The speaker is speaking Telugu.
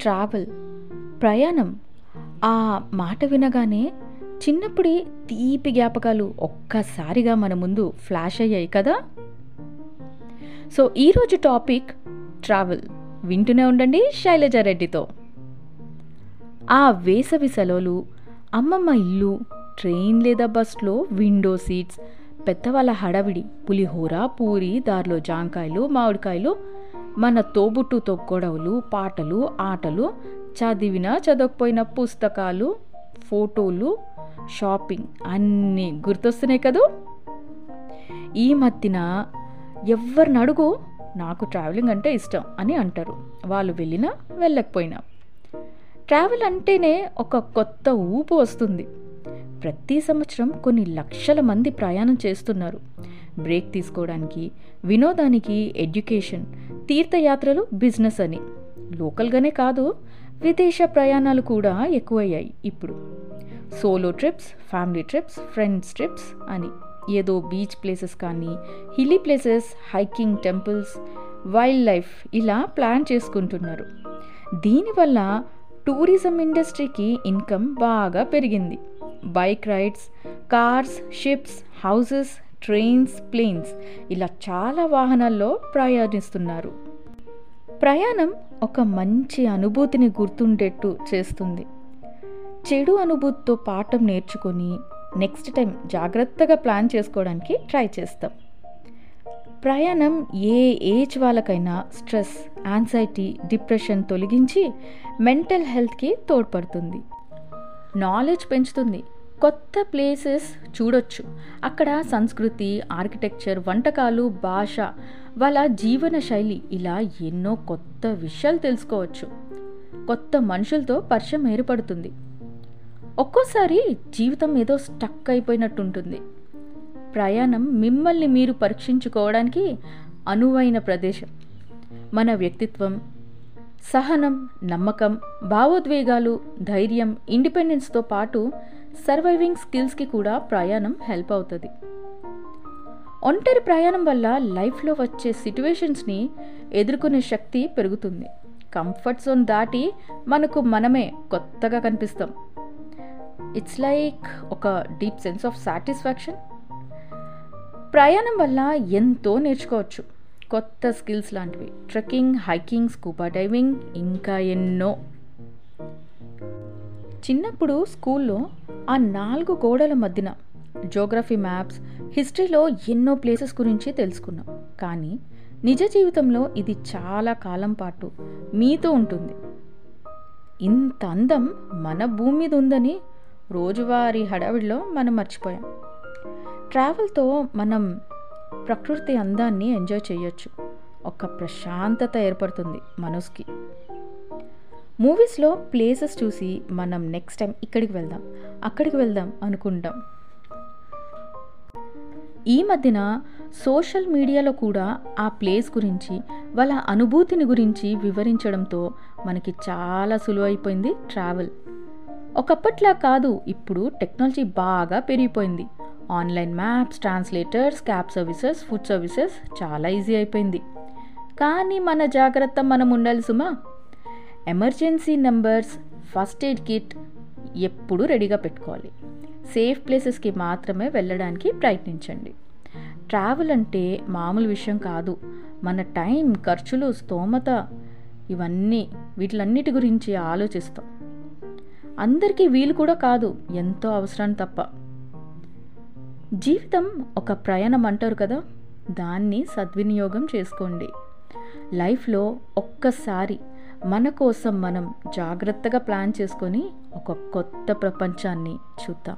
ట్రావెల్. ప్రయాణం. ఆ మాట వినగానే చిన్నప్పుడి తీపి జ్ఞాపకాలు ఒక్కసారిగా మన ముందు ఫ్లాష్ అయ్యాయి కదా? సో ఈరోజు టాపిక్ ట్రావెల్. వింటూనే ఉండండి శైలజారెడ్డితో ఆ వేసవి సెలవులు అమ్మమ్మ ఇల్లు ట్రైన్ లేదా బస్లో విండో సీట్స్ పెద్దవాళ్ళ హడావిడి పులిహోర పూరి దారిలో జాంకాయలు మామిడికాయలు మన తోబుట్టుతో గొడవలు పాటలు ఆటలు చదివిన చదవకపోయిన పుస్తకాలు ఫోటోలు షాపింగ్ అన్నీ గుర్తొస్తున్నాయి కదూ? ఈ మధ్యన ఎవరిని అడుగు నాకు ట్రావెలింగ్ అంటే ఇష్టం అని అంటారు. వాళ్ళు వెళ్ళినా వెళ్ళకపోయినా. ట్రావెల్ అంటేనే ఒక కొత్త ఊపు వస్తుంది. ప్రతి సంవత్సరం కొన్ని లక్షల మంది ప్రయాణం చేస్తున్నారు. బ్రేక్ తీసుకోవడానికి వినోదానికి ఎడ్యుకేషన్ తీర్థయాత్రలు బిజినెస్ అని. లోకల్గానే కాదు విదేశ ప్రయాణాలు కూడా ఎక్కువయ్యాయి ఇప్పుడు. Solo trips family trips friends trips అని. ఏదో బీచ్ ప్లేసెస్ కానీ hilly places hiking temples wildlife ఇలా ప్లాన్ చేసుకుంటున్నారు. దీనివల్ల టూరిజం ఇండస్ట్రీకి ఇన్కమ్ బాగా పెరిగింది. Bike rides cars ships houses trains planes ఇలా చాలా వాహనాల్లో ప్రయాణిస్తున్నారు. ప్రయాణం ఒక మంచి అనుభూతిని గుర్తుండేట్టు చేస్తుంది. చెడు అనుభూతితో పాఠం నేర్చుకొని నెక్స్ట్ టైం జాగ్రత్తగా ప్లాన్ చేసుకోవడానికి ట్రై చేస్తాం. ప్రయాణం ఏ ఏజ్ వాళ్ళకైనా స్ట్రెస్ యాంగ్జైటీ డిప్రెషన్ తొలగించి మెంటల్ హెల్త్కి తోడ్పడుతుంది. నాలెడ్జ్ పెంచుతుంది. కొత్త ప్లేసెస్ చూడొచ్చు. అక్కడ సంస్కృతి ఆర్కిటెక్చర్ వంటకాలు భాష వాళ్ళ జీవన శైలి ఇలా ఎన్నో కొత్త విషయాలు తెలుసుకోవచ్చు. కొత్త మనుషులతో పరిచయం ఏర్పడుతుంది. ఒక్కోసారి జీవితం ఏదో స్టక్ అయిపోయినట్టుంటుంది. ప్రయాణం మిమ్మల్ని మీరు పరీక్షించుకోవడానికి అనువైన ప్రదేశం. మన వ్యక్తిత్వం సహనం నమ్మకం భావోద్వేగాలు ధైర్యం ఇండిపెండెన్స్తో పాటు సర్వైవింగ్ స్కిల్స్కి కూడా ప్రయాణం హెల్ప్ అవుతుంది. ఒంటరి ప్రయాణం వల్ల లైఫ్లో వచ్చే సిట్యువేషన్స్ని ఎదుర్కొనే శక్తి పెరుగుతుంది. కంఫర్ట్ జోన్ దాటి మనకు మనమే కొత్తగా కనిపిస్తాం. ఇట్స్ లైక్ ఒక డీప్ సెన్స్ ఆఫ్ సాటిస్ఫాక్షన్. ప్రయాణం వల్ల ఎంతో నేర్చుకోవచ్చు. కొత్త స్కిల్స్ లాంటివి. ట్రెక్కింగ్ హైకింగ్ స్కూబా డైవింగ్ ఇంకా ఎన్నో. చిన్నప్పుడు స్కూల్లో ఆ నాలుగు గోడల మధ్యన జోగ్రఫీ మ్యాప్స్ హిస్టరీలో ఎన్నో ప్లేసెస్ గురించి తెలుసుకున్నాం. కానీ నిజ జీవితంలో ఇది చాలా కాలం పాటు మీతో ఉంటుంది. ఇంత అందం మన భూమి మీద ఉందని రోజువారీ హడావిడిలో మనం మర్చిపోయాం. ట్రావెల్తో మనం ప్రకృతి అందాన్ని ఎంజాయ్ చేయొచ్చు. ఒక ప్రశాంతత ఏర్పడుతుంది మనసుకి. మూవీస్లో ప్లేసెస్ చూసి మనం నెక్స్ట్ టైం ఇక్కడికి వెళ్దాం అక్కడికి వెళ్దాం అనుకుంటాం. ఈ మధ్యన సోషల్ మీడియాలో కూడా ఆ ప్లేస్ గురించి వాళ్ళ అనుభూతిని గురించి వివరించడంతో మనకి చాలా సులువైపోయింది ట్రావెల్. ఒకప్పట్లా కాదు ఇప్పుడు టెక్నాలజీ బాగా పెరిగిపోయింది. Online maps translators cab services food services చాలా ఈజీ అయిపోయింది. కానీ మన జాగ్రత్త మనం ఉండాలి సుమా emergency numbers first aid kit ఎప్పుడు రెడీగా పెట్టుకోవాలి. సేఫ్ ప్లేసెస్కి మాత్రమే వెళ్ళడానికి ప్రయత్నించండి. ట్రావెల్ అంటే మామూలు విషయం కాదు. మన టైం ఖర్చులు స్తోమత ఇవన్నీ వీటిలన్నిటి గురించి ఆలోచిస్తాం. అందరికీ వీలు కూడా కాదు ఎంతో అవసరం తప్ప. జీవితం ఒక ప్రయాణం అంటారు కదా దాన్ని సద్వినియోగం చేసుకోండి. లైఫ్లో ఒక్కసారి మన కోసం మనం జాగ్రత్తగా ప్లాన్ చేసుకొని ఒక కొత్త ప్రపంచాన్ని చూద్దాం.